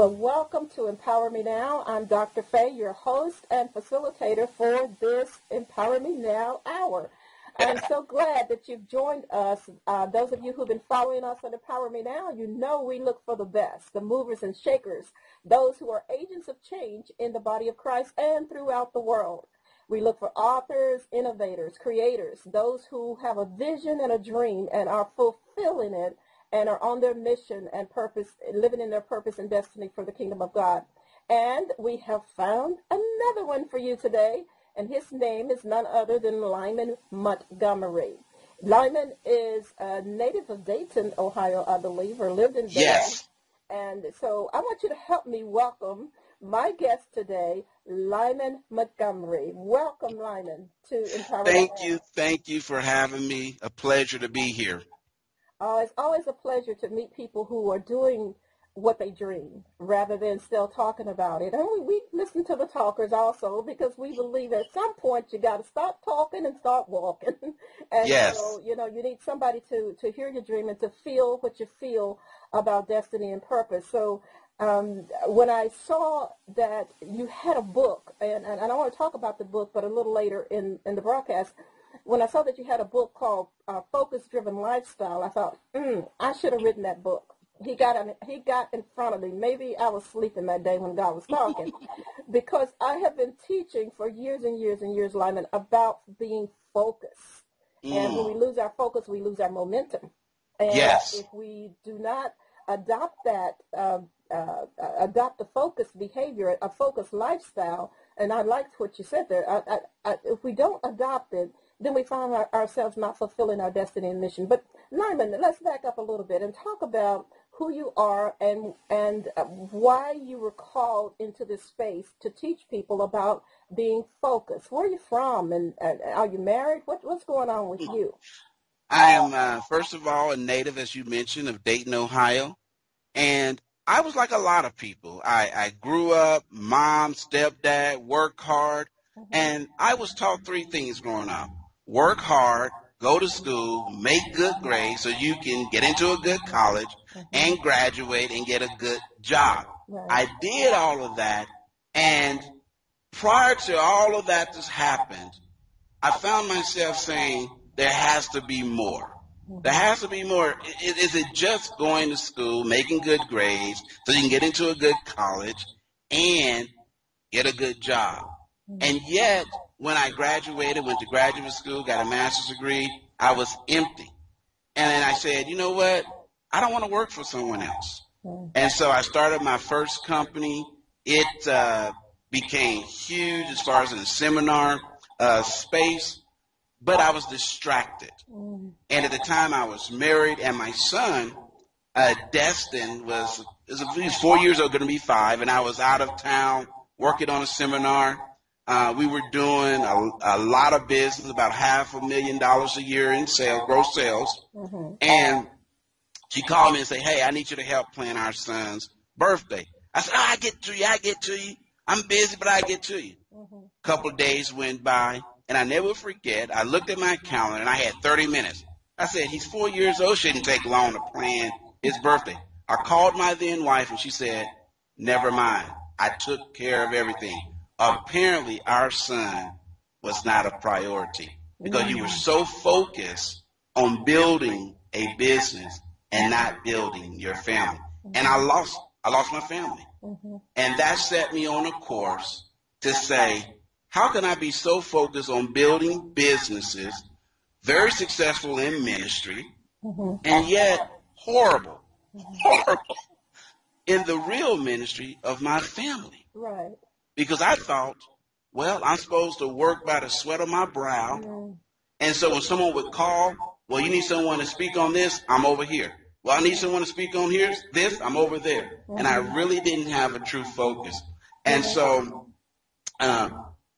Well, welcome to Empower Me Now. I'm Dr. Faye, your host and facilitator for this Empower Me Now hour. I'm so glad that you've joined us. Uh, those of you who've been following us on Empower Me Now, you know we look for the best, the movers and shakers, those who are agents of change in the body of Christ and throughout the world. We look for authors, innovators, creators, those who have a vision and a dream and are fulfilling it and are on their mission and purpose, living in their purpose and destiny for the kingdom of God. And we have found another one for you today, and his name is none other than Lyman Montgomery. Lyman is a native of Dayton, Ohio, I believe, or lived in Dayton. Yes. And so I want you to help me welcome my guest today, Lyman Montgomery. Welcome, Lyman, to Empower. Thank you. Thank you for having me. A pleasure to be here. Uh, it's always a pleasure to meet people who are doing what they dream rather than still talking about it. And we, we listen to the talkers also because we believe at some point you got to stop talking and start walking. and Yes. so, you know, you need somebody to, to hear your dream and to feel what you feel about destiny and purpose. So um, when I saw that you had a book, and, and, I want to talk about the book, but a little later in, in the broadcast, when I saw that you had a book called uh, Focus Driven Lifestyle, I thought, mm, I should have written that book. He got in, he got in front of me. Maybe I was sleeping that day when God was talking, because I have been teaching for years and years and years, Lyman, about being focused. And when we Mm. lose our focus, we lose our momentum. And Yes. if we do not adopt that, uh, uh, uh, adopt a focused behavior, a focused lifestyle, and I liked what you said there. I, I, I, if we don't adopt it, then we find our, ourselves not fulfilling our destiny and mission. But Lyman, let's back up a little bit and talk about who you are and and uh, why you were called into this space to teach people about being focused. Where are you from, and, and are you married? What what's going on with you? I am, uh, first of all, a native, as you mentioned, of Dayton, Ohio. And I was like a lot of people. I, I grew up, mom, stepdad, work hard. And I was taught three things growing up. Work hard, go to school, make good grades so you can get into a good college mm-hmm. and graduate and get a good job. Right. I did all of that. And prior to all of that just happened, I found myself saying, there has to be more. Mm-hmm. There has to be more. Is it just going to school, making good grades so you can get into a good college and get a good job? Mm-hmm. And yet, when I graduated, went to graduate school, got a master's degree, I was empty. And then I said, you know what? I don't want to work for someone else. Mm. And so I started my first company. It uh, became huge as far as in the seminar uh, space, but I was distracted. Mm. And at the time, I was married, and my son, uh, Destin, was, was was four years old, going to be five, and I was out of town working on a seminar. Uh, we were doing a, a lot of business, about half a million dollars a year in sales, gross sales. Mhm. And she called me and said, Hey, I need you to help plan our son's birthday. I said, oh, I get to you, I get to you. I'm busy, but I get to you. Mhm. A couple of days went by, and I never forget. I looked at my calendar and I had 30 minutes. I said, He's four years old, shouldn't take long to plan his birthday. I called my then wife and she said, Never mind. I took care of everything. Apparently, our son was not a priority because you were so focused on building a business and not building your family. And I lost, I lost my family. And that set me on a course to say, how can I be so focused on building businesses, very successful in ministry, and yet horrible, horrible in the real ministry of my family? Right. Because I thought, well, I'm supposed to work by the sweat of my brow. And so when someone would call, well, you need someone to speak on this, I'm over here. Well, I need someone to speak on here, this, I'm over there. And I really didn't have a true focus. And so, uh,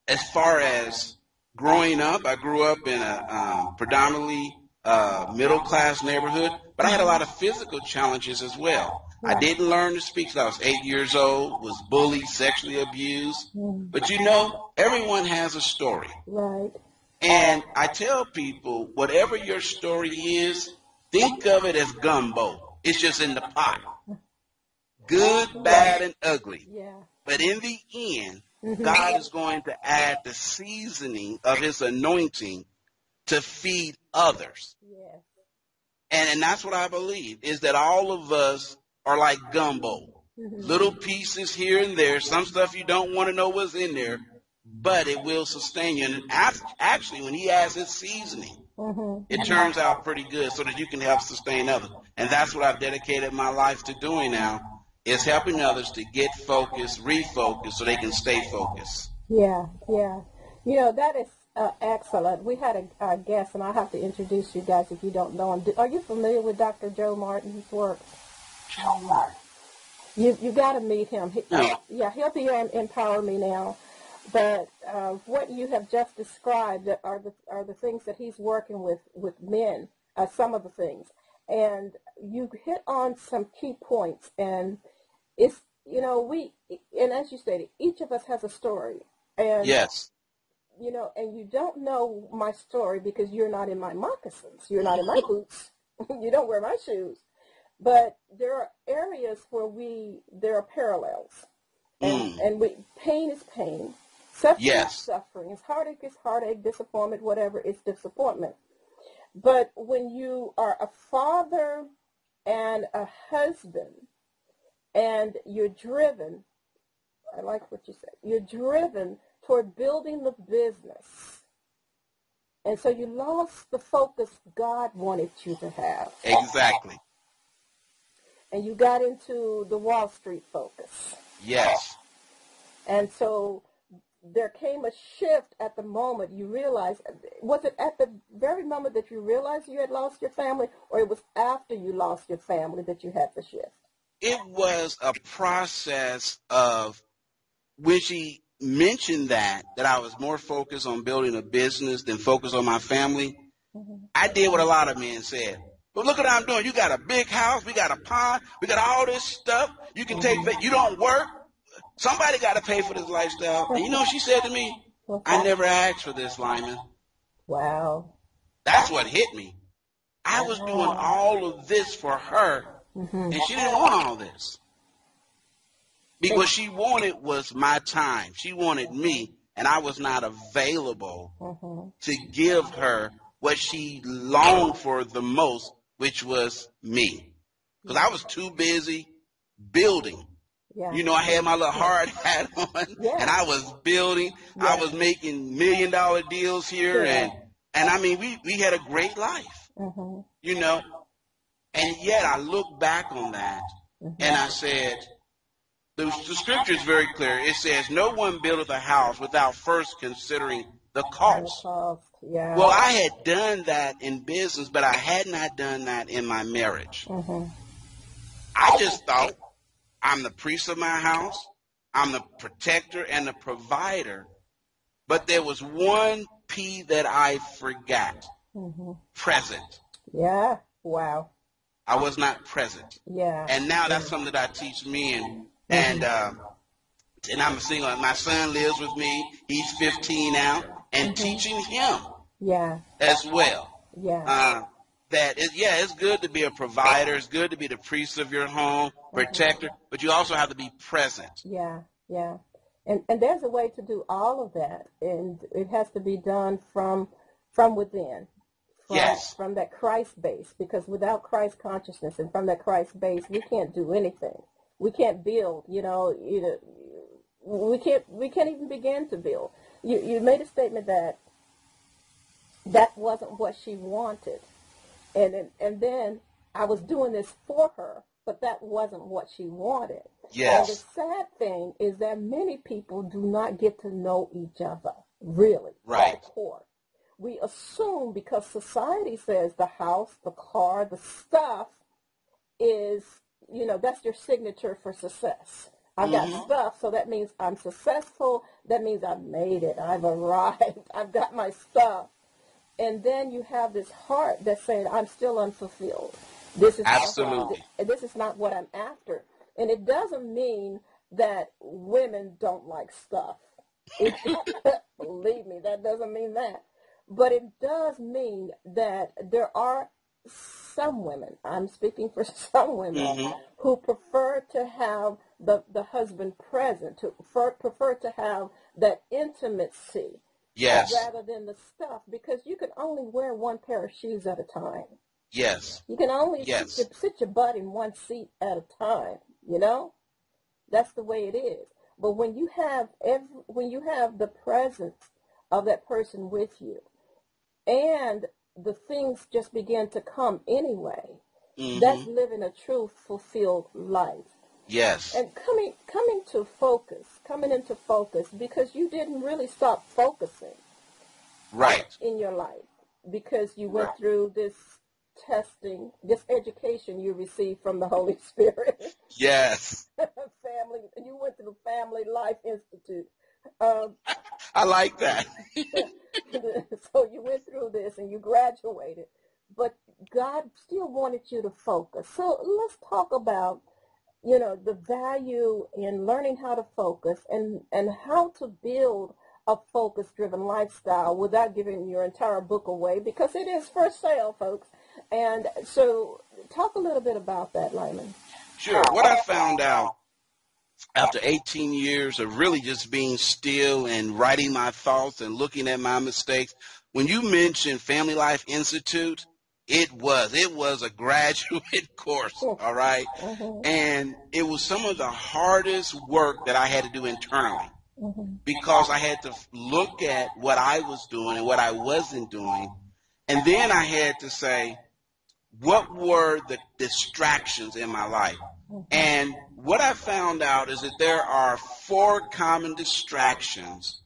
as far as growing up, I grew up in a um, predominantly uh, middle class neighborhood, but I had a lot of physical challenges as well. I didn't learn to speak till I was eight years old, was bullied, sexually abused. Mm. But you know, everyone has a story. Right. And I tell people, whatever your story is, think of it as gumbo. It's just in the pot. good, bad, and ugly. Yeah. But in the end, Mhm. God is going to add the seasoning of his anointing to feed others. Yes. And, and that's what I believe is that all of us are like gumbo. Mhm. Little pieces here and there, some stuff you don't want to know what's in there, but it will sustain you. And actually, when he adds his seasoning, Mhm. it turns out pretty good so that you can help sustain others. And that's what I've dedicated my life to doing now is helping others to get focused, refocused so they can stay focused. Yeah, yeah. You know, that is uh, excellent. We had a, a guest, and I have to introduce you guys if you don't know him. Are you familiar with Dr. Joe Martin's work? You you got to meet him. He, No. yeah, he'll be on Empower Me Now. But uh, what you have just described are the are the things that he's working with with men. Uh, some of the things, and you hit on some key points. And it's you know we and as you stated, each of us has a story. And Yes. you know, and you don't know my story because you're not in my moccasins, you're not in my boots, you don't wear my shoes. But there are areas where we there are parallels, and Mm. and we pain is pain, suffering Yes. is suffering, is heartache is heartache, disappointment, whatever is disappointment. But when you are a father and a husband, and you're driven I like what you said. You're driven toward building the business. And so you lost the focus God wanted you to have. Exactly. And you got into the Wall Street focus. Yes. And so there came a shift at the moment you realized, was it at the very moment that you realized you had lost your family, or it was after you lost your family that you had the shift? It was a process of when she mentioned that that I was more focused on building a business than focused on my family. Mm-hmm. I did what a lot of men said. But look what I'm doing. You got a big house. We got a pond. We got all this stuff. You can take. va- You don't work. Somebody got to pay for this lifestyle. And you know, what she said to me, "I never asked for this, Lyman." Wow. That's what hit me. I was doing all of this for her, and she didn't want all this. Because what she wanted was my time. She wanted me, and I was not available hmm to give her what she longed for the most, which was me. Because I was too busy building. Yeah. You know, I had my little hard hat on, Yeah. and I was building. I was making million dollar deals here, Yeah. and and I mean, we we had a great life, hmm you know. And yet, I look back on that, and I said, the, the scripture is very clear. It says, "No one buildeth a house without first considering the cost." Yeah. Well, I had done that in business, but I had not done that in my marriage. hmm I just thought I'm the priest of my house, I'm the protector and the provider. But there was one P that I forgot hmm present. Yeah. Wow. I was not present. Yeah. And now that's something that I teach men. And, uh, and I'm a single. My son lives with me. He's 15 now. And teaching him yeah. as well. Yeah. uh, that it, yeah, it's good to be a provider. It's good to be the priest of your home, protector, but you also have to be present. Yeah, yeah. And and there's a way to do all of that, and it has to be done from from within. From, Yes. From that Christ base, because without Christ consciousness and from that Christ base, we can't do anything. We can't build. You know, either we can't we can't even begin to build. You you made a statement that that wasn't what she wanted, and and, and then I was doing this for her, but that wasn't what she wanted. And the sad thing is that many people do not get to know each other, really, Right. core. We assume because society says the house, the car, the stuff is, you know, that's your signature for success. I've got Mhm. stuff, so that means I'm successful. That means I've made it. I've arrived. I've got my stuff. And then you have this heart that's saying, I'm still unfulfilled. This is Absolutely. Not, this is not what I'm after. And it doesn't mean that women don't like stuff. It, believe me, that doesn't mean that. But it does mean that there are some women, I'm speaking for some women, Mhm. who prefer to have the, the husband present, to prefer, prefer to have that intimacy Yes. rather than the stuff because you can only wear one pair of shoes at a time. Yes. You can only Yes. sit, your, sit your butt in one seat at a time, you know? That's the way it is. But when you have every, when you have the presence of that person with you and the things just begin to come anyway, that's hmm living a true fulfilled life. Yes. And coming coming to focus, coming into focus because you didn't really stop focusing Right. in your life because you went Right. through this testing, this education you received from the Holy Spirit, Yes. family. You went to the Family Life Institute. Um, I like that. so you went through this and you graduated, but God still wanted you to focus. So let's talk about, you know, the value in learning how to focus and, and how to build a focus-driven lifestyle without giving your entire book away because it is for sale, folks. And so talk a little bit about that, Lyman. Sure. What I found out after 18 years of really just being still and writing my thoughts and looking at my mistakes, when you mentioned Family Life Institute, it was it was a graduate course, all right? Mhm, And it was some of the hardest work that I had to do internally mhm, because I had to look at what I was doing and what I wasn't doing. And then I had to say, what were the distractions in my life? mhm. And what I found out is that there are four common distractions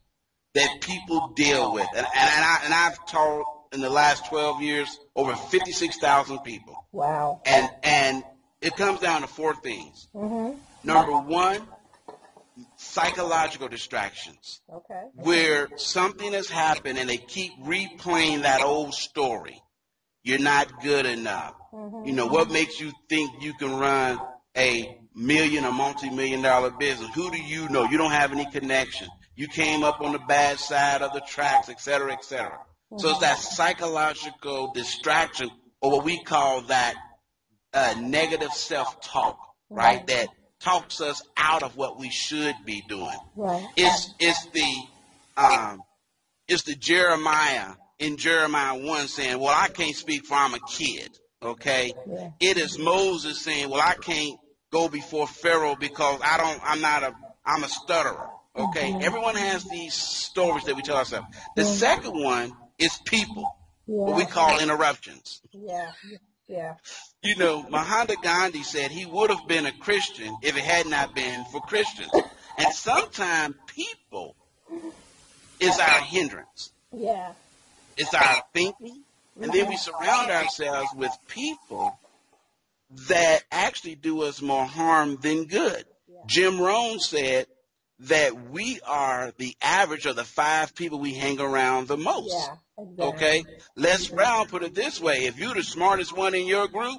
that people deal with. And, and, and, I, and I've taught in the last 12 years over 56,000 people. Wow. And, and it comes down to four things. hmm Number one, psychological distractions, Okay. where something has happened and they keep replaying that old story. You're not good enough. Mhm. You know, what makes you think you can run a million or multi-million dollar business? Who do you know? You don't have any connection. You came up on the bad side of the tracks, et cetera, et cetera. So it's that psychological distraction, or what we call that uh, negative self-talk, right? Right. That talks us out of what we should be doing. Right. It's it's the um, it's the Jeremiah in Jeremiah one saying, "Well, I can't speak for I'm a kid." Okay, Yeah. it is Moses saying, "Well, I can't go before Pharaoh because I don't. I'm not a. I'm a stutterer." Okay, Mhm. everyone has these stories that we tell ourselves. The Mhm. second one is people, what we call interruptions. Yeah. Yeah. You know, Mahatma Gandhi said he would have been a Christian if it had not been for Christians. And sometimes people is our hindrance. Yeah. It's our thinking. And then we mm-hmm. surround ourselves with people that actually do us more harm than good. Yeah. Jim Rohn said that we are the average of the five people we hang around the most. Yeah. Exactly. Okay? Les Brown put it this way if you're the smartest one in your group,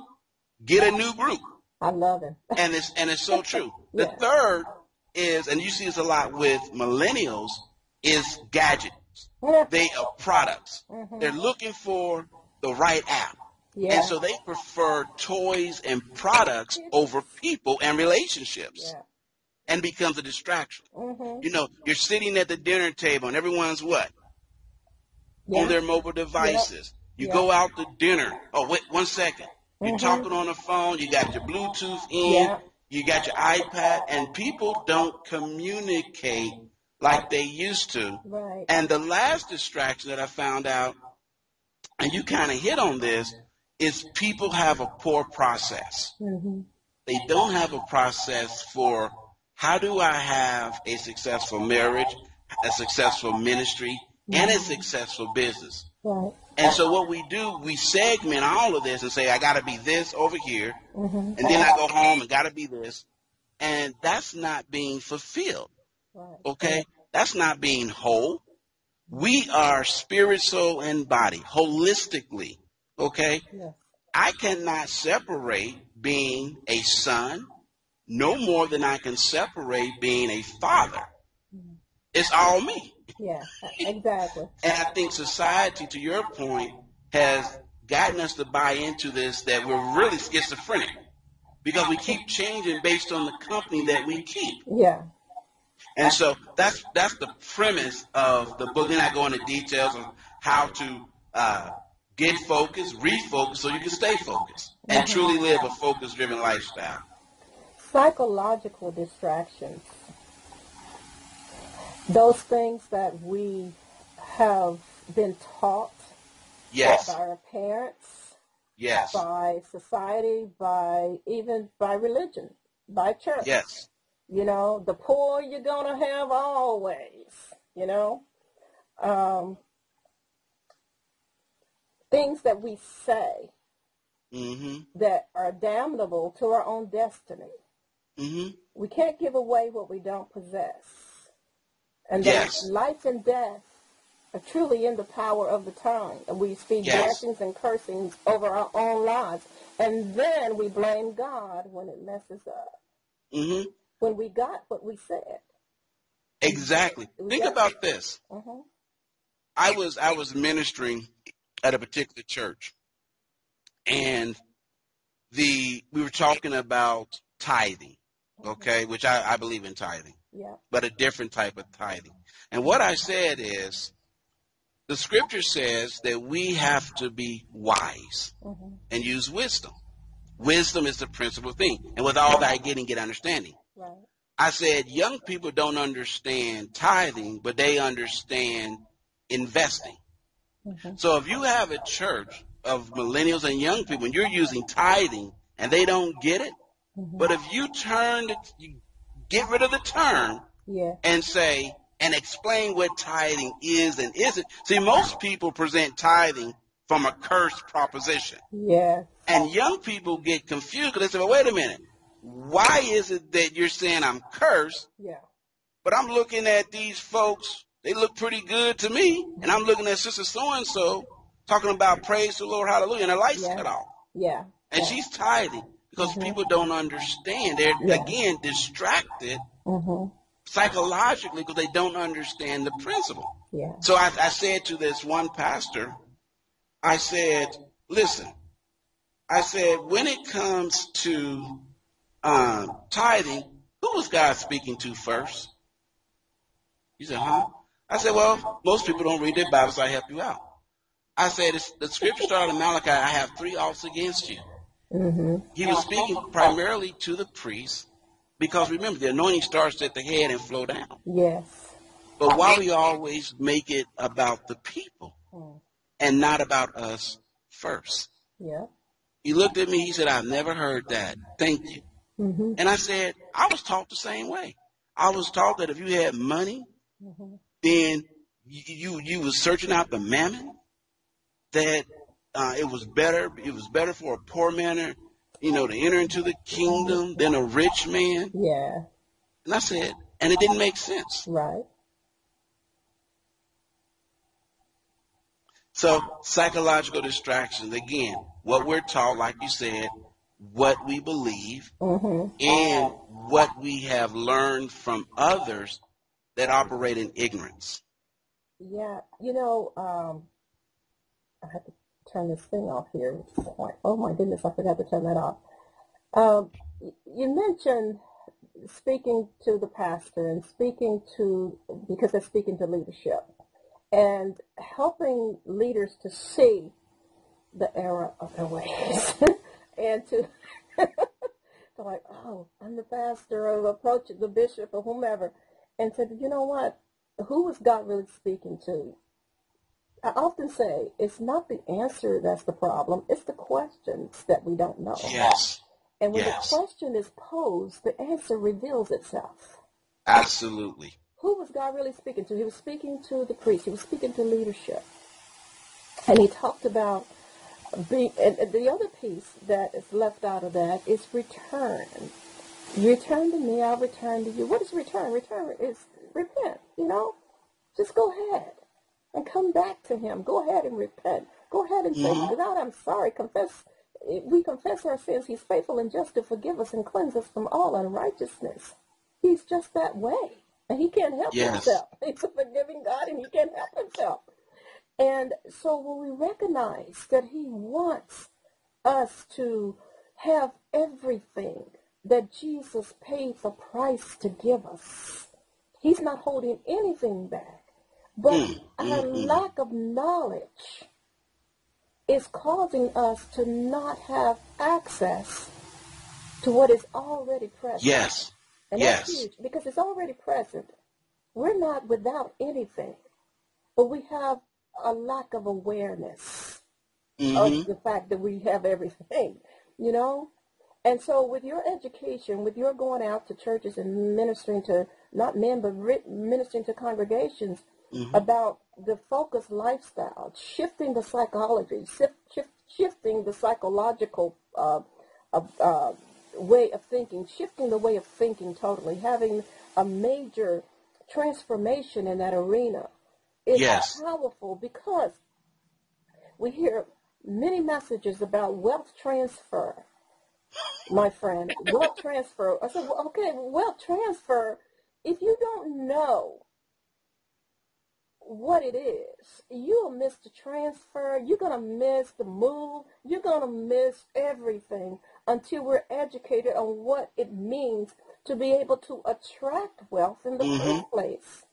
get a new group. I love it. And it's and it's so true. The Yeah. third is, and you see this a lot with millennials, is gadgets. They are products. Mhm. They're looking for the right app. Yeah. And so they prefer toys and products over people and relationships Yeah. And becomes a distraction. Mhm. You know, you're sitting at the dinner table and everyone's what? Yeah. On their mobile devices. You Yeah. go out to dinner. Oh, wait, one second. You're Mhm. talking on the phone. You got your Bluetooth in. Yeah. You got your iPad. And people don't communicate like they used to. Right. And the last distraction that I found out, and you kind of hit on this, is people have a poor process. hmm They don't have a process for how do I have a successful marriage, a successful ministry, and a successful business. Right. And so what we do, we segment all of this and say, I got to be this over here, hmm and then I go home and got to be this. And that's not being fulfilled. Right. Okay? That's not being whole. We are spirit, soul, and body, holistically. Okay? Yes. I cannot separate being a son no more than I can separate being a father. It's all me. Yeah. Exactly. And I think society, to your point, has gotten us to buy into this that we're really schizophrenic because we keep changing based on the company that we keep. Yeah. And so that's that's the premise of the book. Then I go into details of how to uh, get focused, refocus, so you can stay focused and Mhm. truly live a focus-driven lifestyle. Psychological distractions. Those things that we have been taught Yes, by our parents, yes, by society, by even by religion, by church. yes, You know, the poor you're gonna have always. You know, um, things that we say hmm that are damnable to our own destiny. Hmm We can't give away what we don't possess. And that Yes. life and death are truly in the power of the tongue. And we speak Yes. blessings and cursings over our own lives. And then we blame God when it messes up. hmm When we got what we said. Exactly. Think Yeah. about this. hmm I was I was ministering at a particular church, and the we were talking about tithing, okay, which I, I believe in tithing, Yeah. but a different type of tithing. And what I said is, the scripture says that we have to be wise hmm and use wisdom. Wisdom is the principal thing, and with all that getting, get understanding. Right. I said young people don't understand tithing, but they understand investing. hmm So if you have a church of millennials and young people and you're using tithing and they don't get it, hmm but if you turn, you get rid of the term Yeah. and say, and explain what tithing is and isn't. See, most people present tithing from a cursed proposition. Yeah. And young people get confused because they say, well, wait a minute. Why is it that you're saying I'm cursed, Yeah. but I'm looking at these folks, they look pretty good to me, and I'm looking at Sister So-and-so talking about praise to the Lord, hallelujah, and her lights Yeah. cut off. Yeah. And Yeah. she's tithing because Mhm. people don't understand. They're, Yeah. again, distracted hmm psychologically because they don't understand the principle. Yeah. So I, I said to this one pastor, I said, listen, I said, when it comes to um, tithing, who was God speaking to first? He said, huh? I said, well, most people don't read their Bible, so I help you out. I said, it's, the scripture started in Malachi, I have three offs against you. Hmm He was speaking primarily to the priests because remember, the anointing starts at the head and flow down. Yes. But why we always make it about the people Mm. and not about us first? Yeah. He looked at me, he said, I've never heard that. Thank you. hmm And I said, I was taught the same way. I was taught that if you had money, hmm then you you, you was searching out the mammon, that uh, it was better it was better for a poor man, you know, to enter into the kingdom than a rich man. Yeah. And I said, and it didn't make sense. Right. So psychological distractions, again, what we're taught, like you said, what we believe, hmm and what we have learned from others that operate in ignorance. Yeah. You know, um, I have to turn this thing off here. Oh my goodness, I forgot to turn that off. Um, you mentioned speaking to the pastor and speaking to, because they're speaking to leadership, and helping leaders to see the error of their ways and to, to like, oh, I'm the pastor, or approach the bishop or whomever, and said, you know what? Who was God really speaking to? I often say it's not the answer that's the problem, it's the questions that we don't know. Yes, And when yes. the question is posed, the answer reveals itself. absolutely. Who was God really speaking to? He was speaking to the priest. He was speaking to leadership. And he talked about being, and the other piece that is left out of that is return. Return to me, I'll return to you. What is return? Return is repent, you know? Just go ahead and come back to him. Go ahead and repent. Go ahead and say, Mhm. God, I'm sorry. Confess. We confess our sins, he's faithful and just to forgive us and cleanse us from all unrighteousness. He's just that way. And he can't help Yes. himself. He's a forgiving God and he can't help himself. And so when we recognize that he wants us to have everything that Jesus paid the price to give us, he's not holding anything back. But Mm, our mm, mm. lack of knowledge is causing us to not have access to what is already present. Yes. And that's Yes. huge because it's already present. We're not without anything, but we have a lack of awareness hmm of the fact that we have everything, you know? And so with your education, with your going out to churches and ministering to not men, but ri- ministering to congregations hmm about the focused lifestyle, shifting the psychology, shift, shift, shifting the psychological uh, uh, way of thinking, shifting the way of thinking totally, having a major transformation in that arena is Yes. powerful because we hear many messages about wealth transfer, my friend. Wealth transfer. I said, well, okay, wealth transfer, if you don't know what it is, you'll miss the transfer, you're going to miss the move, you're going to miss everything until we're educated on what it means to be able to attract wealth in the hmm first place.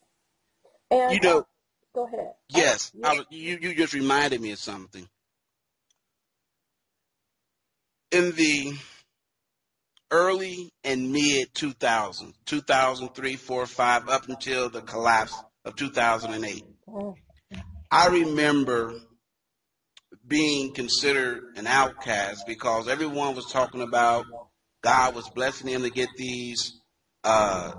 You And uh, know, go ahead. Yes, I yeah, was, you, you just reminded me of something. In the early and mid 2000s, 2003, 4, 5, up until the collapse of 2008, mm, I remember being considered an outcast because everyone was talking about God was blessing them to get these uh,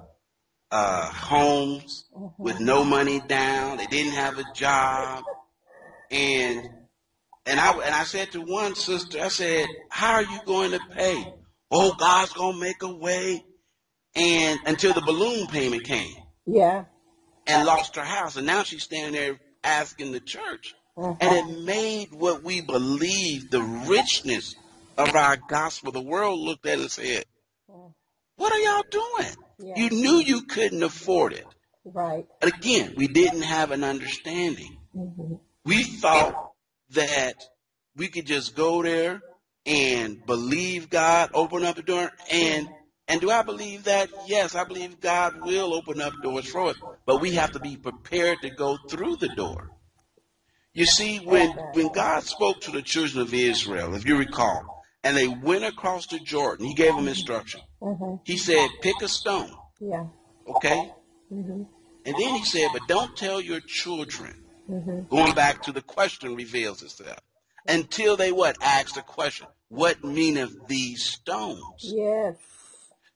uh, homes with mhm. no money down. They didn't have a job, and and I and I said to one sister, I said, "How are you going to pay?" Oh, God's gonna make a way. And until the balloon payment came Yeah. and lost her house, and now she's standing there asking the church, and mhm. it made what we believe the richness of our gospel. The world looked at it and said, "What are y'all doing? Yeah. You knew you couldn't afford it." Right. But again, we didn't have an understanding. hmm We thought that we could just go there and believe God, open up the door, and and do I believe that? Yes, I believe God will open up doors for us, but we have to be prepared to go through the door. You see, when when God spoke to the children of Israel, if you recall, and they went across the Jordan, He gave them instruction. hmm He said, "Pick a stone, Yeah. okay?" hmm And then He said, "But don't tell your children." hmm Going back to the question reveals itself. Until they what? Ask the question, what meaneth these stones? Yes.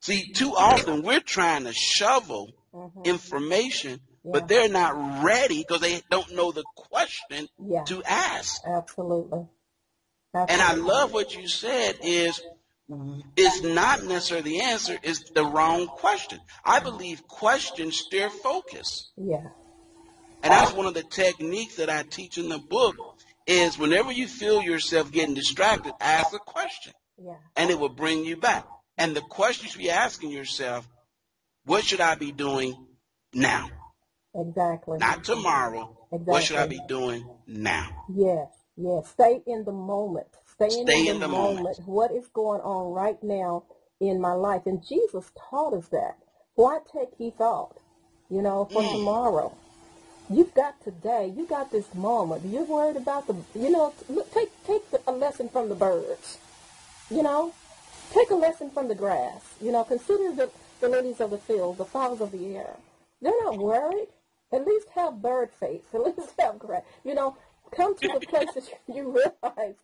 See, too often we're trying to shovel hmm information, but they're not ready because they don't know the question Yeah. to ask. Absolutely. And I love what you said is it's not necessarily the answer, it's the wrong question. I believe questions steer focus. Yeah. And that's one of the techniques that I teach in the book is whenever you feel yourself getting distracted, ask a question Yeah. and it will bring you back. And the question you should be asking yourself, what should I be doing now? Exactly. Not tomorrow. Exactly. What should I be doing now? Yes. Yes. Stay in the moment. Staying Stay in in the the moment. moment. What is going on right now in my life? And Jesus taught us that. Why take he thought, you know, for Mm. tomorrow? You've got today. You got this moment. You're worried about the, you know, look, take take the, a lesson from the birds. You know, take a lesson from the grass. You know, consider the, the lilies of the field, the fowls of the air. They're not worried. At least have bird faith. At least have grass. You know, come to the places that you realize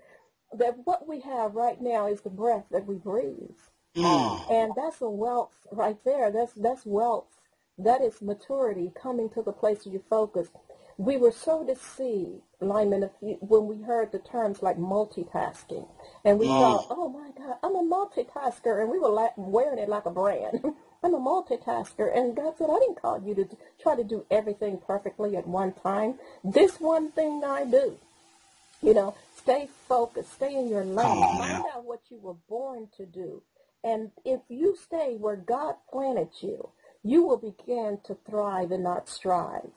that what we have right now is the breath that we breathe. Mm. And that's a wealth right there. That's that's wealth. That is maturity coming to the place where you focus. We were so deceived, Lyman, if you, when we heard the terms like multitasking, and we thought, Mm. "Oh my God, I'm a multitasker," and we were la- wearing it like a brand. I'm a multitasker, and God said, "I didn't call you to try to do everything perfectly at one time. This one thing I do." You know, stay focused, stay in your lane, find out what you were born to do. And if you stay where God planted you, you will begin to thrive and not strive.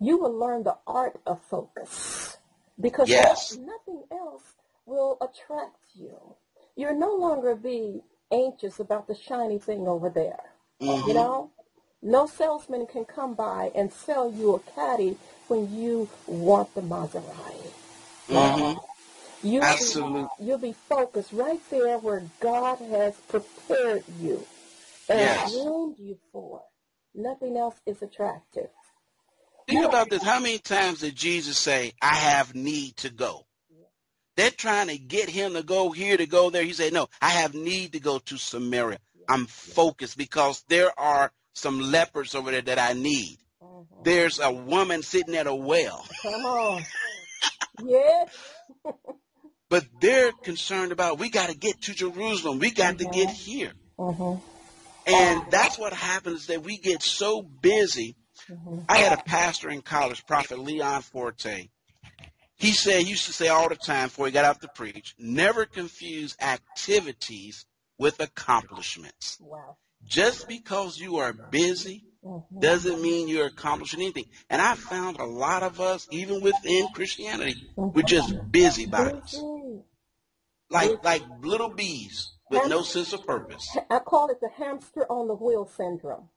You will learn the art of focus. because Yes. nothing else will attract you. You're no longer be anxious about the shiny thing over there. You hmm know, no salesman can come by and sell you a caddy when you want the Maserati. hmm You'll be, Absolutely. you'll be focused right there where God has prepared you and Yes. groomed you for. Nothing else is attractive. Think about this. How many times did Jesus say, I have need to go? They're trying to get him to go here, to go there. He said, no, I have need to go to Samaria. I'm focused because there are some lepers over there that I need. Mhm. There's a woman sitting at a well, Come on. Yes. but they're concerned about, we got to get to Jerusalem. We got to get Mhm. here. hmm And that's what happens that we get so busy. hmm I had a pastor in college, Prophet Leon Forte. He said, he used to say all the time before he got out to preach, never confuse activities with accomplishments. Wow. Just because you are busy hmm doesn't mean you're accomplishing anything. And I found a lot of us, even within Christianity, we're just busybodies. Like, like little bees with no sense of purpose. I call it the hamster on the wheel syndrome.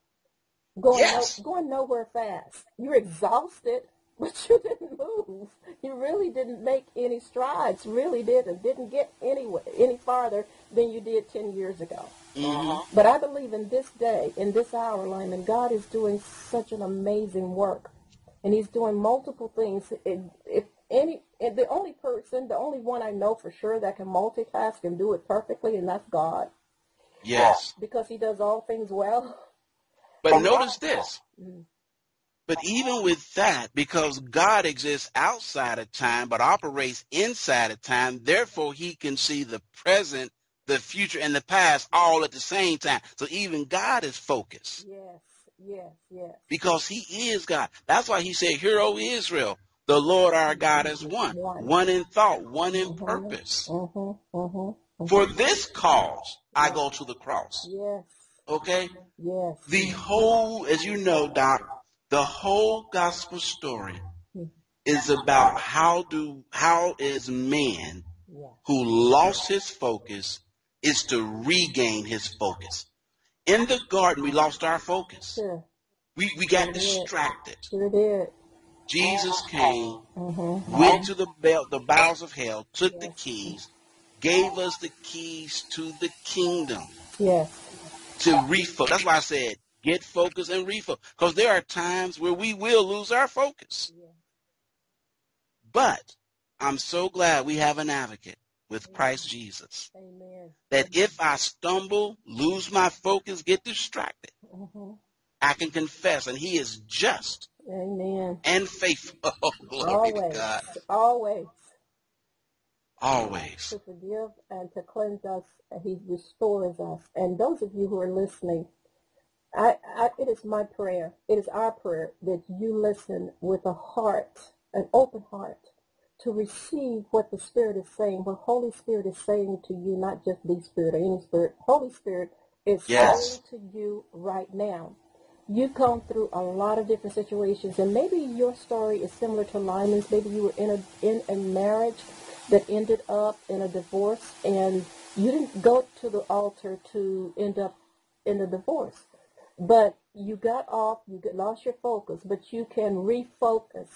Going, Yes. no, going nowhere fast. You're exhausted, but you didn't move. You really didn't make any strides. Really didn't. Didn't get anywhere, any farther than you did 10 years ago. hmm But I believe in this day, in this hour, Lyman, God is doing such an amazing work. And he's doing multiple things. If any, and the only person, the only one I know for sure that can multitask and do it perfectly, and that's God. Yes. Because he does all things well. But notice this. Mhm. But even with that, because God exists outside of time but operates inside of time, therefore he can see the present, the future, and the past all at the same time. So even God is focused Yes, yes, yes. because he is God. That's why he said, Hear, O Israel, the Lord our God is one. One. In thought, one in Mhm. purpose. Mm-hmm, mm-hmm. For this cause I go to the cross. Yes, Okay? yes. The whole, as you know, Doc, the whole gospel story is about how do how is man who lost his focus is to regain his focus. In the garden, we lost our focus. Sure, We we got distracted. sure did. Jesus came, Mm-hmm. went to the bell, the bowels of hell, took the keys, gave us the keys to the kingdom Yes. to refocus. That's why I said get focused and refocus. Because there are times where we will lose our focus. Yeah. But I'm so glad we have an advocate with Christ Jesus. Amen. That if I stumble, lose my focus, get distracted, Mm-hmm. I can confess, and He is just Amen. and faithful. Oh, glory to Always, God. always Always. to forgive and to cleanse us. and He restores us. And those of you who are listening, I, I, it is my prayer, it is our prayer that you listen with a heart, an open heart, to receive what the Spirit is saying, what Holy Spirit is saying to you, not just the Spirit or any Spirit. Holy Spirit is Yes. saying to you right now. You've gone through a lot of different situations, and maybe your story is similar to Lyman's. Maybe you were in a in a marriage that ended up in a divorce, and you didn't go to the altar to end up in a divorce, but you got off, you get, lost your focus, but you can refocus.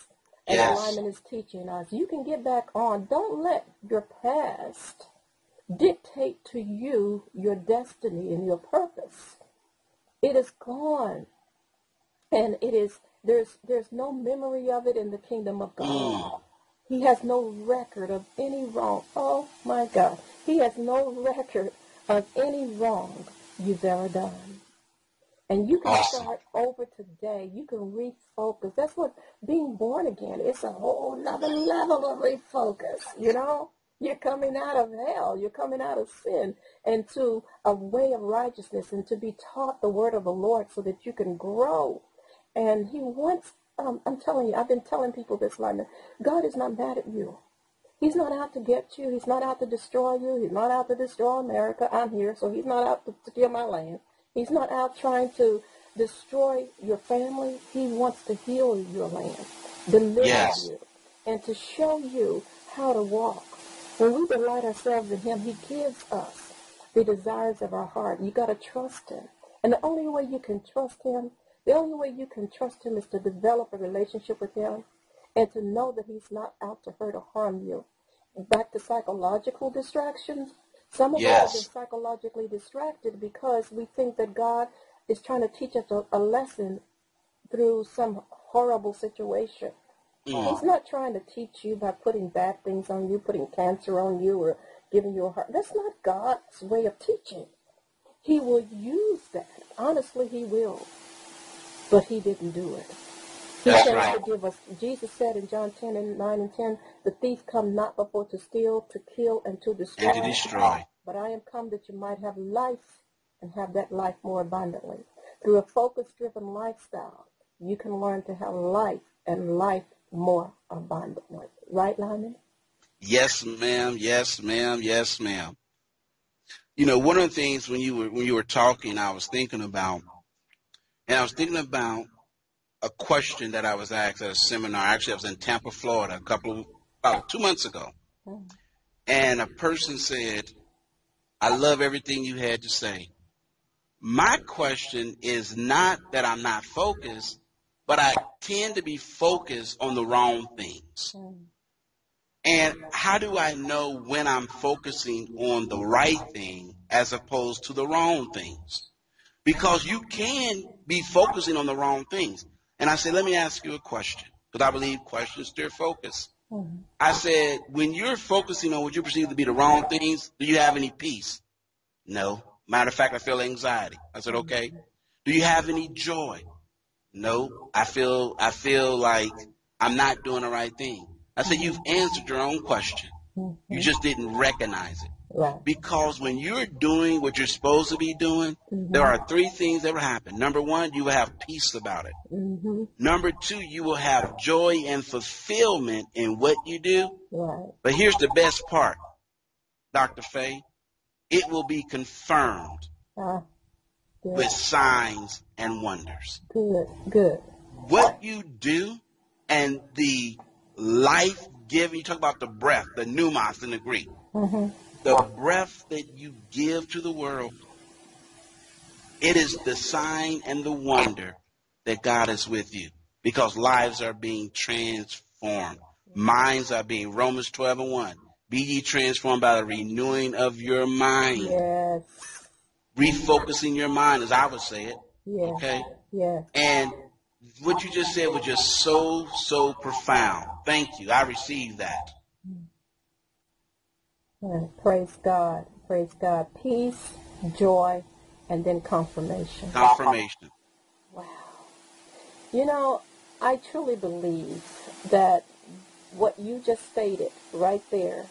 As Yes. Lyman is teaching us, you can get back on. Don't let your past dictate to you your destiny and your purpose. It is gone. And it is there's there's no memory of it in the kingdom of God. Mm. He has no record of any wrong. Oh my God. He has no record of any wrong you've ever done. And you can Awesome. start over today. You can refocus. That's what being born again. It's a whole nother level of refocus. You know? You're coming out of hell. You're coming out of sin and to a way of righteousness and to be taught the word of the Lord so that you can grow. And he wants, um, I'm telling you, I've been telling people this, Lyman, God is not mad at you. He's not out to get you. He's not out to destroy you. He's not out to destroy America. I'm here, so he's not out to steal my land. He's not out trying to destroy your family. He wants to heal your land, deliver Yes. you, and to show you how to walk. When we delight ourselves in him, he gives us the desires of our heart. You got to trust him. And the only way you can trust him, the only way you can trust him is to develop a relationship with him and to know that he's not out to hurt or harm you. And back to psychological distractions. Some of Yes. us have been psychologically distracted because we think that God is trying to teach us a, a lesson through some horrible situation. Mm. He's not trying to teach you by putting bad things on you, putting cancer on you, or giving you a heart. That's not God's way of teaching. He will use that. Honestly, he will. But he didn't do it. He That's right. to give us, Jesus said in John 10 and 9 and 10, the thief come not before to steal, to kill, and to destroy. And to destroy. But I am come that you might have life and have that life more abundantly. Through a focus-driven lifestyle, you can learn to have life and life more abundantly. Right, Lyman? Yes, ma'am. Yes, ma'am. Yes, ma'am. You know, one of the things when you were when you were talking, I was thinking about, and I was thinking about a question that I was asked at a seminar. Actually, I was in Tampa, Florida, a couple of about two months ago, and a person said, "I love everything you had to say. My question is not that I'm not focused, but I tend to be focused on the wrong things." And how do I know when I'm focusing on the right thing as opposed to the wrong things? Because you can be focusing on the wrong things. And I said, let me ask you a question, because I believe questions steer focus. Mhm. I said, when you're focusing on what you perceive to be the wrong things, do you have any peace? No. Matter of fact, I feel anxiety. I said, okay. Do you have any joy? No. I feel I feel like I'm not doing the right thing. I said, you've answered your own question. You Mhm. just didn't recognize it. Right. Because when you're doing what you're supposed to be doing, there are three things that will happen. Number one, you will have peace about it. hmm Number two, you will have joy and fulfillment in what you do. Right. But here's the best part, Dr. Faye. It will be confirmed good. with signs and wonders. Good. Good. What you do and the life giving, you talk about the breath, the pneumos in the Greek, hmm the breath that you give to the world, it is the sign and the wonder that God is with you because lives are being transformed. Minds are being, Romans 12 and 1, be ye transformed by the renewing of your mind. Yes. Refocusing your mind, as I would say it. Yes. Okay? Yes. And what you just said was just so, so profound. Thank you. I received that. Right. Praise God. Praise God. Peace, joy, and then confirmation. Confirmation. Wow. You know, I truly believe that what you just stated right there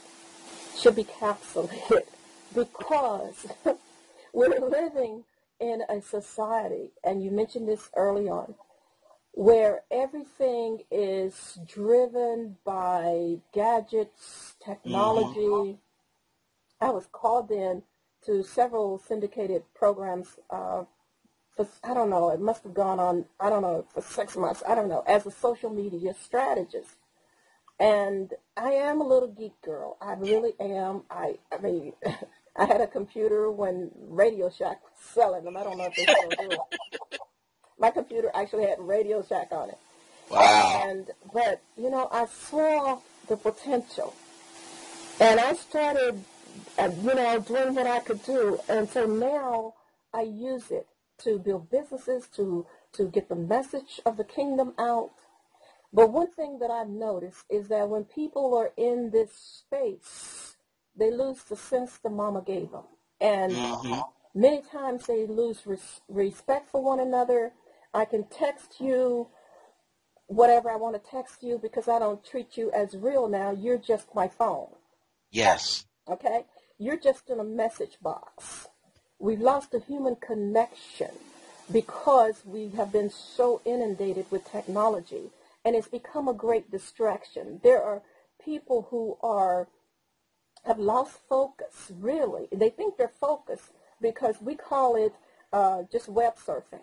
should be capsulated because we're living in a society, and you mentioned this early on, where everything is driven by gadgets, mm-hmm. technology. I was called in to several syndicated programs uh, for, I don't know, it must have gone on, I don't know, for six months, I don't know, as a social media strategist. And I am a little geek girl. I really am. I, I mean, I had a computer when Radio Shack was selling them. I don't know if they still do it. My computer actually had Radio Shack on it. Wow. And but you know, I saw the potential, and I started, you know, doing what I could do, and so now I use it to build businesses, to to get the message of the kingdom out. But one thing that I've noticed is that when people are in this space, they lose the sense the mama gave them, and hmm many times they lose res- respect for one another. I can text you whatever I want to text you because I don't treat you as real now. You're just my phone. Yes. Okay? You're just in a message box. We've lost a human connection because we have been so inundated with technology and it's become a great distraction. There are people who are have lost focus, really. They think they're focused because we call it uh, just web surfing.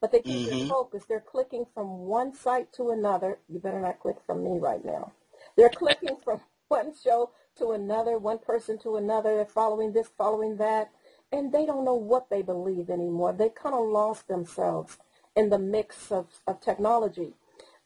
But they think they're Mhm. focused. They're clicking from one site to another. You better not click from me right now. They're clicking from one show to another, one person to another, following this, following that, and they don't know what they believe anymore. They kind of lost themselves in the mix of, of technology.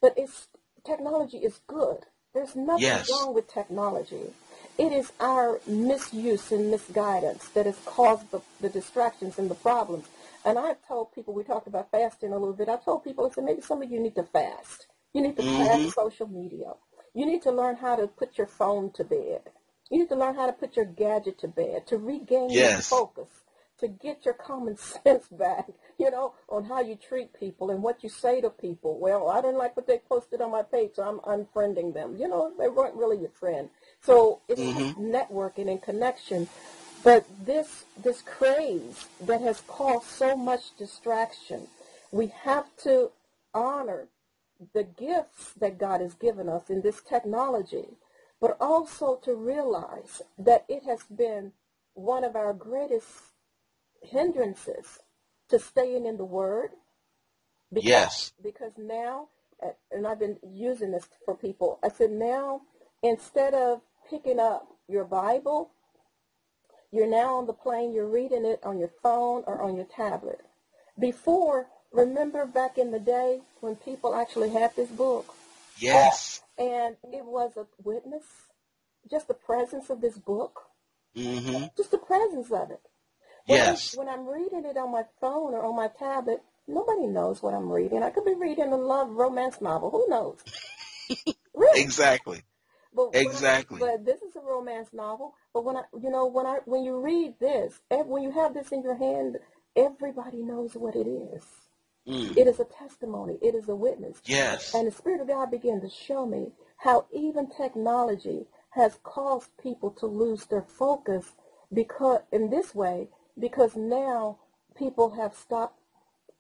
But it's technology is good. There's nothing Yes. wrong with technology. It is our misuse and misguidance that has caused the, the distractions and the problems. And I've told people, we talked about fasting a little bit. I've told people, I said, maybe some of you need to fast. You need to Mhm. fast social media. You need to learn how to put your phone to bed. You need to learn how to put your gadget to bed, to regain your focus, to get your common sense back, you know, on how you treat people and what you say to people. Well, I didn't like what they posted on my page, so I'm unfriending them. You know, they weren't really your friend. So it's just mm-hmm. networking and connection. But this this craze that has caused so much distraction, we have to honor the gifts that God has given us in this technology, but also to realize that it has been one of our greatest hindrances to staying in the Word. Because, Yes. Because now, and I've been using this for people, I said now, instead of picking up your Bible, you're now on the plane, you're reading it on your phone or on your tablet. Before, remember back in the day when people actually had this book Yes. and it was a witness, just the presence of this book, hmm just the presence of it. When, Yes. I'm, when I'm reading it on my phone or on my tablet, nobody knows what I'm reading. I could be reading a love romance novel. Who knows? really? Exactly. But when I- Exactly. but this is a romance novel. But when I, you know, when I, when you read this, when you have this in your hand, everybody knows what it is. Mm. It is a testimony. It is a witness. Yes. And the Spirit of God began to show me how even technology has caused people to lose their focus because in this way, because now people have stopped,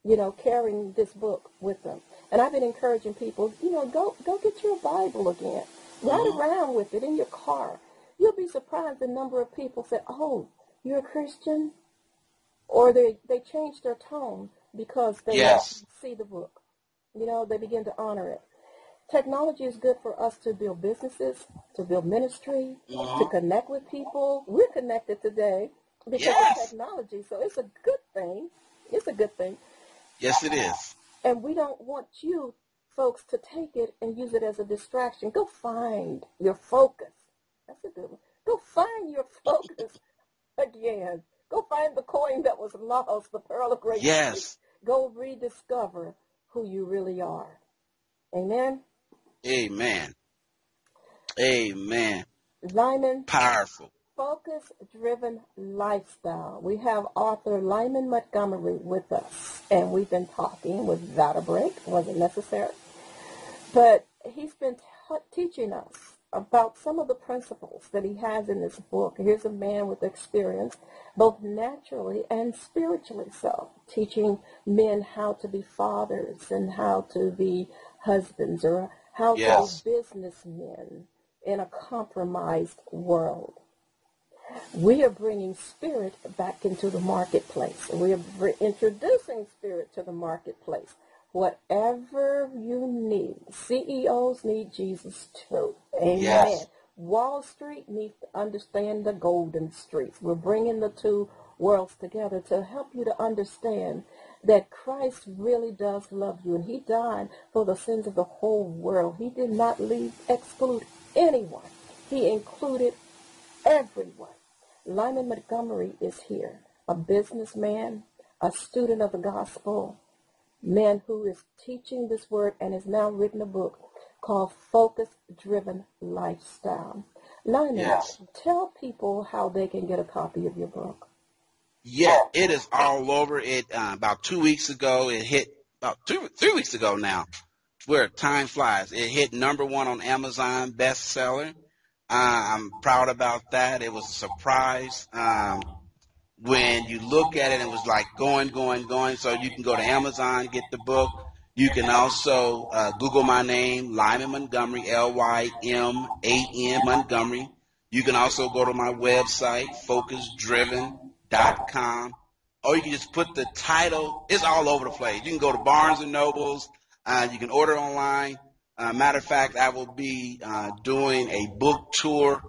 you know, carrying this book with them. And I've been encouraging people, you know, go go get your Bible again. Ride around with it in your car. You'll be surprised the number of people say, Oh, you're a Christian? Or they, they change their tone because they Yes. see the book. You know, they begin to honor it. Technology is good for us to build businesses, to build ministry, to mm-hmm. connect with people. We're connected today because Yes. of technology, so it's a good thing. It's a good thing. Yes, it is. And we don't want you folks to take it and use it as a distraction. Go find your focus. That's a good one. Go find your focus again. Go find the coin that was lost, the pearl of great Yes. Go rediscover who you really are. Amen. Amen. Amen. Lyman, Powerful. focus driven lifestyle. We have author Lyman Montgomery with us, and we've been talking without a break. It wasn't necessary. But he's been ta teaching us about some of the principles that he has in this book. Here's a man with experience, both naturally and spiritually so, teaching men how to be fathers and how to be husbands or how Yes. to be businessmen in a compromised world. We are bringing spirit back into the marketplace. We are introducing spirit to the marketplace. Whatever you need, CEOs need Jesus too. Amen. Yes. Wall Street needs to understand the golden streets. We're bringing the two worlds together to help you to understand that Christ really does love you and he died for the sins of the whole world. He did not leave exclude anyone. He included everyone. Lyman Montgomery is here, a businessman, a student of the gospel, man who is teaching this word and has now written a book called Focus Driven Lifestyle. Lyman, Yes. tell people how they can get a copy of your book. Yeah, it is all over. It uh, about two weeks ago. It hit about two, three weeks ago now. Where time flies. It hit number one on Amazon bestseller. Uh, I'm proud about that. It was a surprise. Um, when you look at it, it was like going, going, going. So you can go to Amazon, get the book. You can also uh, Google my name, Lyman Montgomery, L-Y-M-A-N Montgomery. You can also go to my website, focusdriven.com, or you can just put the title. It's all over the place. You can go to Barnes and Nobles. Uh, you can order online. Uh, matter of fact, I will be uh, doing a book tour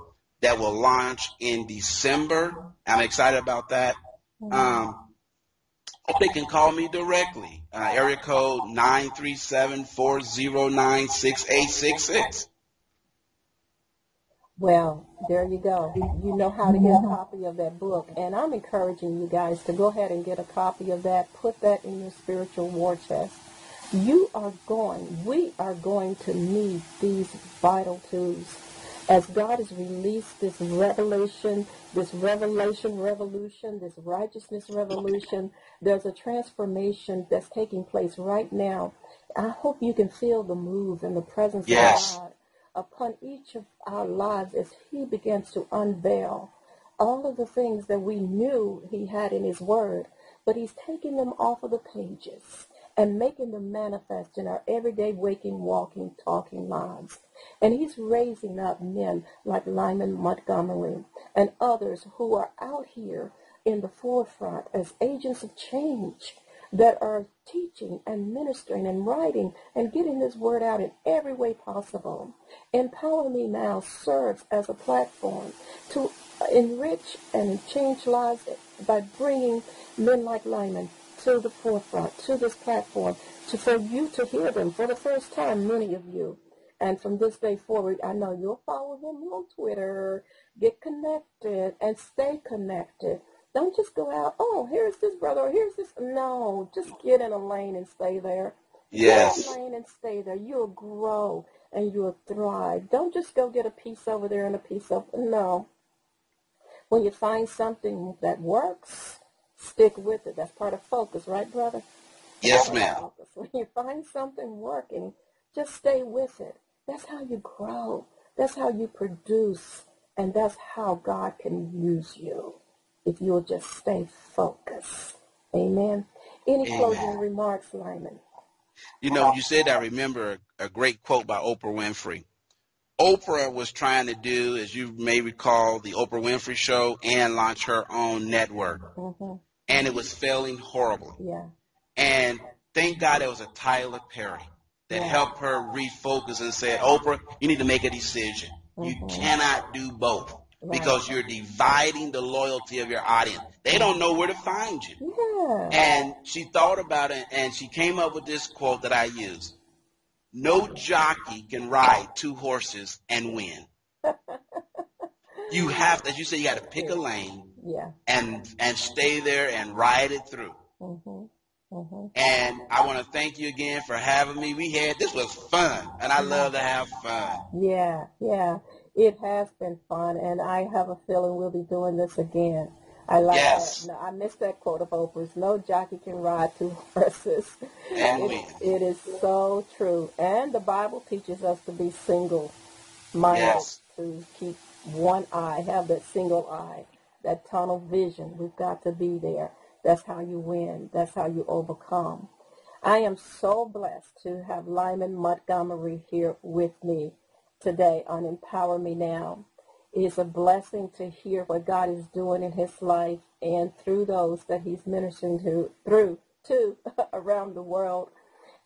that will launch in December. I'm excited about that. Mm-hmm. Um, they can call me directly. Uh, area code 937-409-6866. Well, there you go. You know how to get a copy of that book. And I'm encouraging you guys to go ahead and get a copy of that. Put that in your spiritual war chest. You are going, we are going to need these vital tools as God has released this revelation, this revelation revolution, this righteousness revolution, there's a transformation that's taking place right now. I hope you can feel the move and the presence yes. of God upon each of our lives as he begins to unveil all of the things that we knew he had in his word, but he's taking them off of the pages and making them manifest in our everyday waking, walking, talking lives. And he's raising up men like Lyman Montgomery and others who are out here in the forefront as agents of change that are teaching and ministering and writing and getting this word out in every way possible. Empower Me Now serves as a platform to enrich and change lives by bringing men like Lyman to the forefront, to this platform, to, for you to hear them for the first time, many of you. And from this day forward, I know you'll follow him on Twitter, get connected, and stay connected. Don't just go out, oh, here's this brother, or here's this. No, just get in a lane and stay there. Yes. Get in a lane and stay there. You'll grow and you'll thrive. Don't just go get a piece over there and a piece of, no. When you find something that works, stick with it. That's part of focus, right, brother? Yes, ma'am. When you find something working, just stay with it. That's how you grow. That's how you produce. And that's how God can use you if you'll just stay focused. Amen. Any Amen. closing remarks, Lyman? You know, you said I remember a great quote by Oprah Winfrey. Oprah was trying to do, as you may recall, the Oprah Winfrey Show and launch her own network. Mm-hmm. And it was failing horribly. Yeah. And thank God it was a Tyler Perry that yeah. helped her refocus and said, Oprah, you need to make a decision. Mm-hmm. You cannot do both right. because you're dividing the loyalty of your audience. They don't know where to find you. Yeah. And she thought about it and she came up with this quote that I use. No jockey can ride two horses and win. you have, as you say, you got to pick a lane yeah. and and stay there and ride it through. Mm-hmm. Mm-hmm. And I want to thank you again for having me. We had this was fun, and I love to have fun. Yeah, yeah, it has been fun, and I have a feeling we'll be doing this again. I like yes. that. No, I missed that quote of Oprah's. No jockey can ride two horses. And it, it is so true. And the Bible teaches us to be single minded, yes. to keep one eye, have that single eye, that tunnel vision. We've got to be there. That's how you win. That's how you overcome. I am so blessed to have Lyman Montgomery here with me today on Empower Me Now. It is a blessing to hear what God is doing in his life and through those that he's ministering to through to around the world.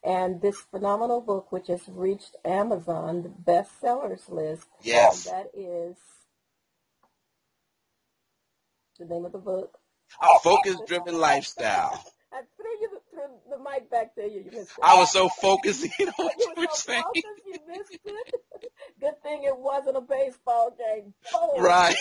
And this phenomenal book, which has reached Amazon, the bestsellers list. Yes. that is the name of the book. A focus-driven lifestyle. I threw you the, the, mic back to you. you I was so focused you know what you, you were so saying. Focused, you missed it. Good thing it wasn't a baseball game. Boom. Right.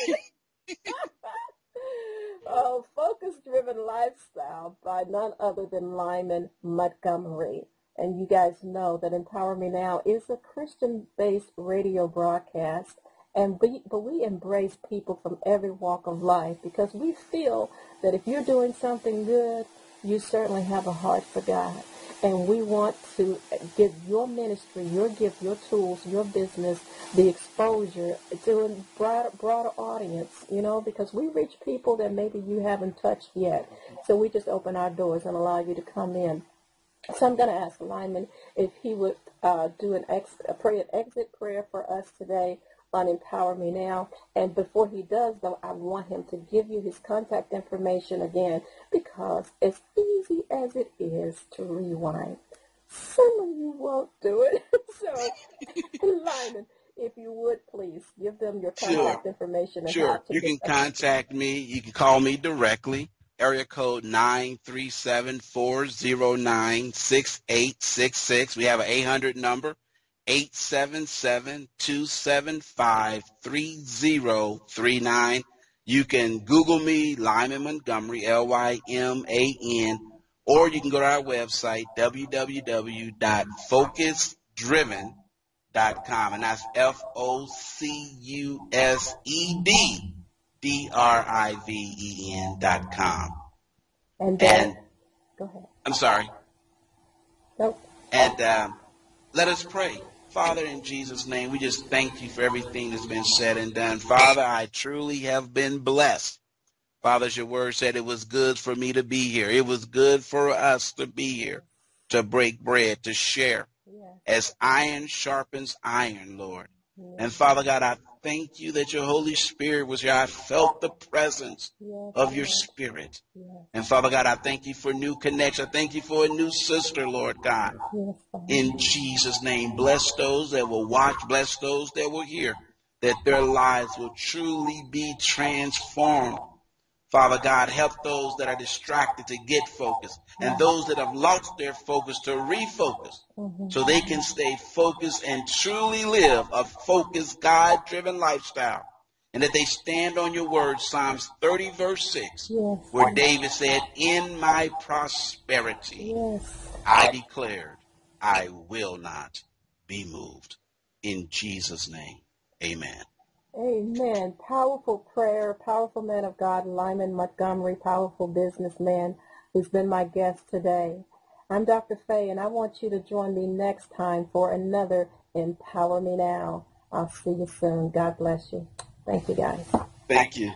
oh, focus-driven lifestyle by none other than Lyman Montgomery. And you guys know that Empower Me Now is a Christian-based radio broadcast and we, but we embrace people from every walk of life because we feel that if you're doing something good, you certainly have a heart for God. And we want to give your ministry, your gift, your tools, your business, the exposure to a broader, broader audience, you know, because we reach people that maybe you haven't touched yet. So we just open our doors and allow you to come in. So I'm going to ask Lyman if he would uh, do an ex, a prayer, an exit prayer for us today on Empower Me Now. And before he does, though, I want him to give you his contact information again because as easy as it is to rewind, some of you won't do it. so Lyman, if you would please give them your Sure. contact information and Sure. You can contact me. You can call me directly. Area code 937-409-6866. We have an 800 number, 877-275-3039. You can Google me, Lyman Montgomery, L-Y-M-A-N, or you can go to our website, www.focusdriven.com, and that's F-O-C-U-S-E-D D-R-I-V-E-N dot com. And then, And go ahead. I'm sorry. Nope. And um, let us pray. Father, in Jesus' name, we just thank you for everything that's been said and done. Father, I truly have been blessed. Father, as your word said, it was good for me to be here. It was good for us to be here, to break bread, to share as iron sharpens iron, Lord. And Father God, I thank you that your Holy Spirit was here. I felt the presence Yes. of your spirit. Yes. And Father God, I thank you for new connection. I thank you for a new sister, Lord God. Yes. In Jesus' name, bless those that will watch, bless those that will hear, that their lives will truly be transformed. Father God, help those that are distracted to get focused and those that have lost their focus to refocus Mhm. so they can stay focused and truly live a focused, God driven lifestyle. And that they stand on your word, Psalms 30, verse 6, Yes. where David said, In my prosperity, Yes. I declared, I will not be moved. In Jesus' name, amen. Amen. Powerful prayer, powerful man of God, Lyman Montgomery, powerful businessman who's been my guest today. I'm Dr. Faye, and I want you to join me next time for another Empower Me Now. I'll see you soon. God bless you. Thank you, guys. Thank you.